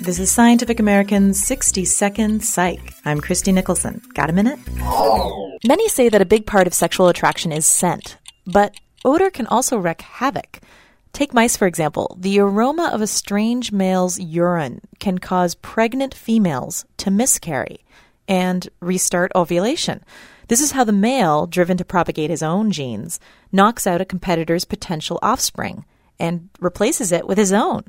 This is Scientific American's 60 Second Psych. I'm Christie Nicholson. Got a minute? Many say that a big part of sexual attraction is scent, but odor can also wreak havoc. Take mice, for example. The aroma of a strange male's urine can cause pregnant females to miscarry and restart ovulation. This is how the male, driven to propagate his own genes, knocks out a competitor's potential offspring and replaces it with his own.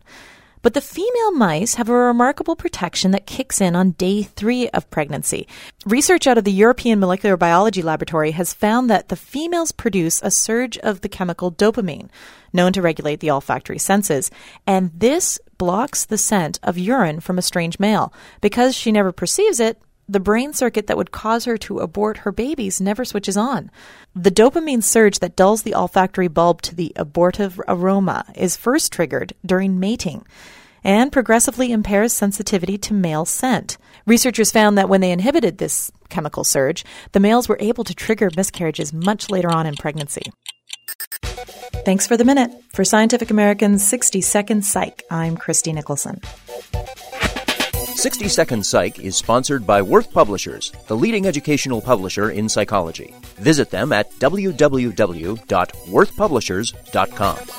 But the female mice have a remarkable protection that kicks in on day three of pregnancy. Research out of the European Molecular Biology Laboratory has found that the females produce a surge of the chemical dopamine, known to regulate the olfactory senses, and this blocks the scent of urine from a strange male. Because she never perceives it, the brain circuit that would cause her to abort her babies never switches on. The dopamine surge that dulls the olfactory bulb to the abortive aroma is first triggered during mating and progressively impairs sensitivity to male scent. Researchers found that when they inhibited this chemical surge, the males were able to trigger miscarriages much later on in pregnancy. Thanks for the minute. For Scientific American's 60 Second Psych, I'm Christie Nicholson. 60 Second Psych is sponsored by Worth Publishers, the leading educational publisher in psychology. Visit them at www.worthpublishers.com.